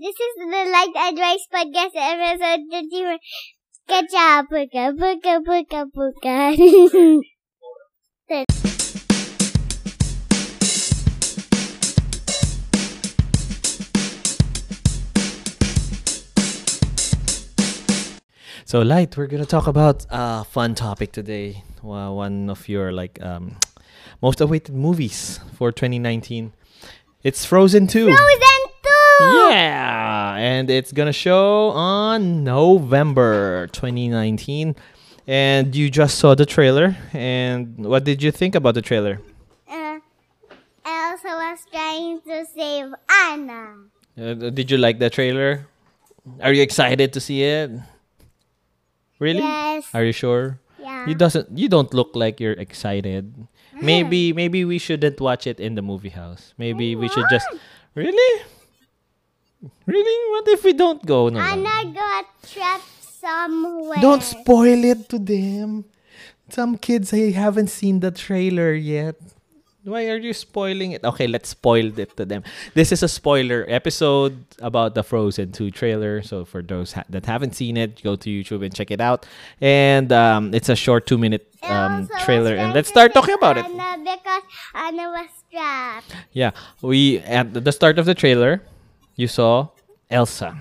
This is the Light Advice Podcast episode 31. Kacha, puka, puka, puka, puka. So, Light, we're gonna talk about a fun topic today. Wa- One of your like um, most awaited movies for 2019. It's Frozen 2. Frozen 2! Yeah, and it's gonna show on November 2019. And you just saw the trailer. And what did you think about the trailer? Uh, Elsa was trying to save Anna. Uh, did you like the trailer? Are you excited to see it? Really? Yes. Are you sure? Yeah. You doesn't you don't look like you're excited. Maybe maybe we shouldn't watch it in the movie house. Maybe we should just Really? Really? What if we don't go? No, no. Anna got trapped somewhere. Don't spoil it to them. Some kids they haven't seen the trailer yet. Why are you spoiling it? Okay, let's spoil it to them. This is a spoiler episode about the Frozen 2 trailer. So for those ha- that haven't seen it, go to YouTube and check it out. And um, it's a short two minute um, trailer. And let's start talking about it. Anna because Anna was trapped. Yeah, we at the start of the trailer, you saw Elsa.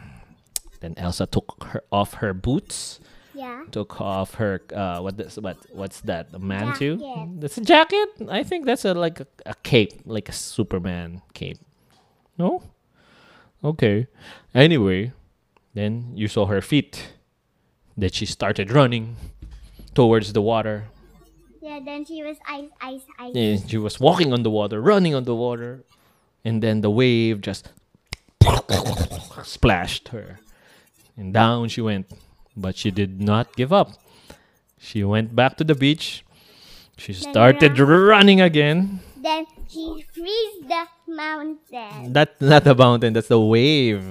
Then Elsa took her off her boots. Yeah. took off her uh what this what what's that a mantle? That's a jacket? I think that's a like a, a cape like a superman cape. No? Okay. Anyway then you saw her feet. Then she started running towards the water. Yeah, then she was ice, ice, ice. and she was walking on the water running on the water. And then the wave just splashed her. And down she went. But she did not give up. She went back to the beach. She started running again. Then she freeze the mountain. that's not the mountain that's the wave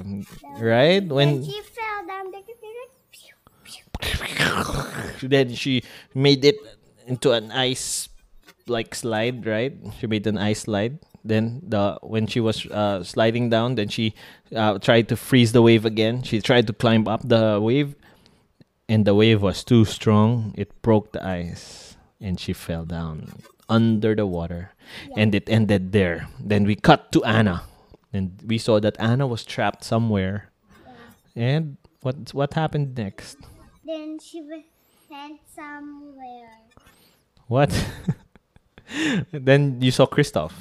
right? When when she fell down, the then she made it into an ice like slide right? She made an ice slide then the when she was uh, sliding down then she uh, tried to freeze the wave again. She tried to climb up the wave and the wave was too strong. It broke the ice and she fell down under the water. And it ended there. Then we cut to anna. And we saw that anna was trapped somewhere. And what what happened next? Then she was sent somewhere. What? then you saw Kristoff.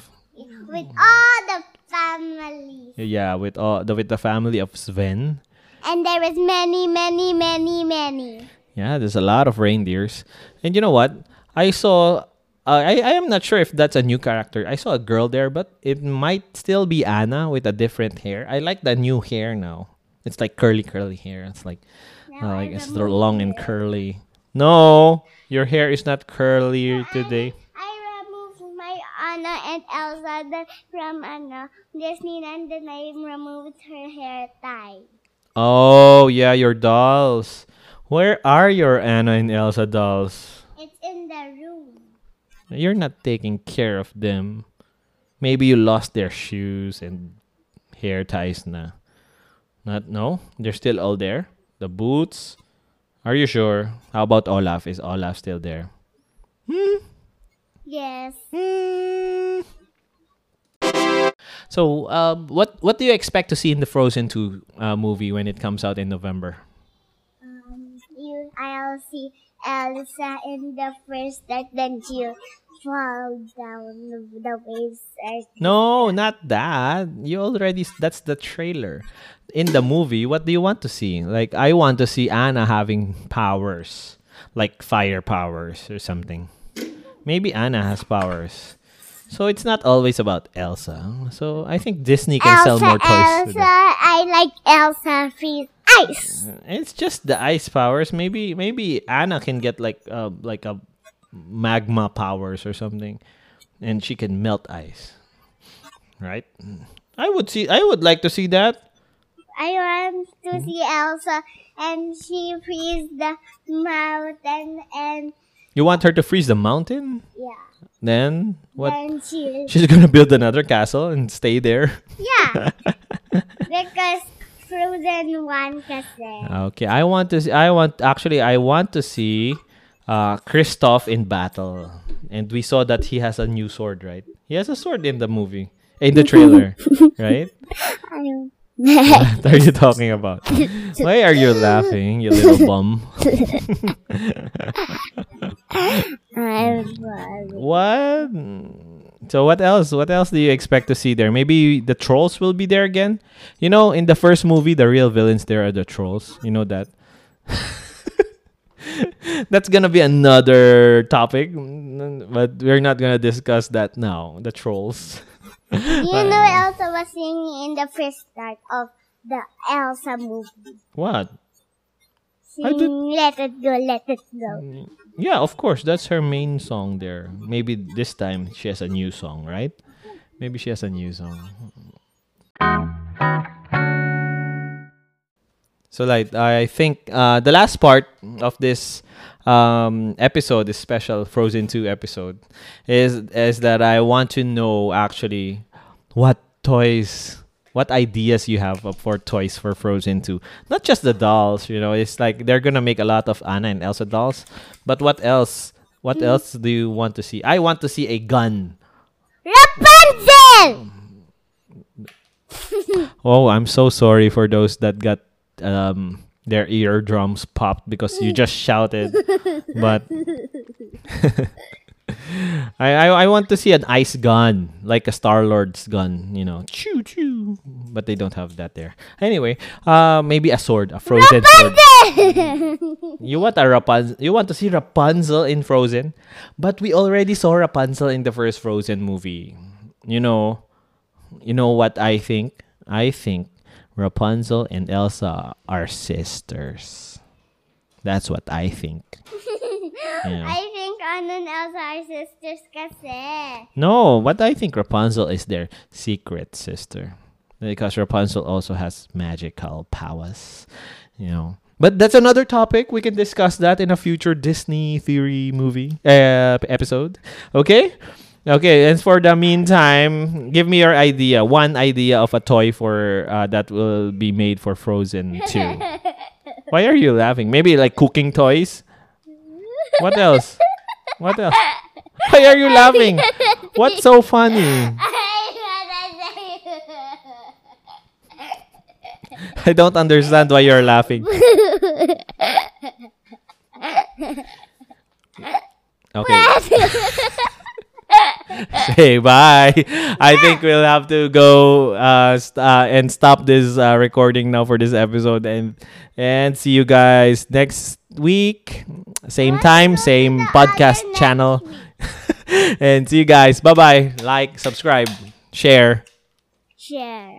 With all the families. Yeah, with all the with the family of Sven. And there is many, many, many, many. Yeah, there's a lot of reindeers. And you know what? I saw uh, I I am not sure if that's a new character. I saw a girl there, but it might still be Anna with a different hair. I like the new hair now. It's like curly curly hair. It's like uh, like it's long and curly. No, your hair is not curly today. Anna and Elsa then from Anna. Disney and I removed her hair tie. Oh, yeah, your dolls. Where are your Anna and Elsa dolls? It's in the room. You're not taking care of them. Maybe you lost their shoes and hair ties na. Not no? They're still all there. The boots. Are you sure? How about Olaf? Is Olaf still there? Hmm? Yes. Hmm. So, um, what what do you expect to see in the Frozen 2 uh, movie when it comes out in November? Um, you, I'll see Elsa in the first that then she'll fall down the, the waves. No, not that. You already that's the trailer. In the movie, what do you want to see? Like I want to see Anna having powers, like fire powers or something. Maybe Anna has powers. So it's not always about Elsa. So I think Disney can sell Elsa, more toys. Elsa, it. I like Elsa freeze ice. It's just the ice powers. Maybe maybe Anna can get like uh, like a magma powers or something, and she can melt ice. Right? I would see. I would like to see that. I want to Hmm? see Elsa and she freeze the mountain and You want her to freeze the mountain? yeah. Then what? Then she She's gonna build another castle and stay there. yeah. because Frozen 1 kasi. Okay, I want to see, I want actually I want to see uh Kristoff in battle. And we saw that he has a new sword, right? He has a sword in the movie. In the trailer, right? What are you talking about? Why are you laughing, you little bum? What? So what else? What else do you expect to see there? Maybe the trolls will be there again. You know, in the first movie, the real villains there are the trolls. You know that. That's gonna be another topic, but we're not gonna discuss that now. The trolls. You know Elsa was singing in the first part of the Elsa movie. What? Singing Let It Go, Let It Go. Yeah, of course. That's her main song there. Maybe this time she has a new song, right? Maybe she has a new song. So, like, I think uh, the last part of this um, episode, this special Frozen 2 episode, is is that I want to know actually what toys, what ideas you have for toys for Frozen 2. Not just the dolls, you know, it's like they're gonna make a lot of Anna and Elsa dolls, but what else? What else do you want to see? I want to see a gun. Rapunzel! Oh, I'm so sorry for those that got um their eardrums popped because you just shouted. but I, I I want to see an ice gun, like a Star Lord's gun, you know, choo choo. But they don't have that there. Anyway, uh, maybe a sword, a frozen sword. You want a Rapunzel? You want to see Rapunzel in Frozen? But we already saw Rapunzel in the first Frozen movie. You know, you know what I think? I think Rapunzel and Elsa are sisters. That's what I think. Yeah. I think Anna and Elsa are sisters kasi. No, but I think Rapunzel is their secret sister. Because Rapunzel also has magical powers. You know. But that's another topic. We can discuss that in a future Disney theory movie uh, episode. Okay? Okay, and for the meantime, give me your idea. One idea of a toy for uh, that will be made for Frozen 2. Why are you laughing? Maybe like cooking toys? What else? What else? Why are you laughing? What's so funny? I don't understand why you're laughing. Okay. Say bye. I think we'll have to go uh, st- uh, and stop this uh, recording now for this episode and and see you guys next week. Same time, same podcast channel. and see you guys. Bye bye. Like, subscribe, share. Share.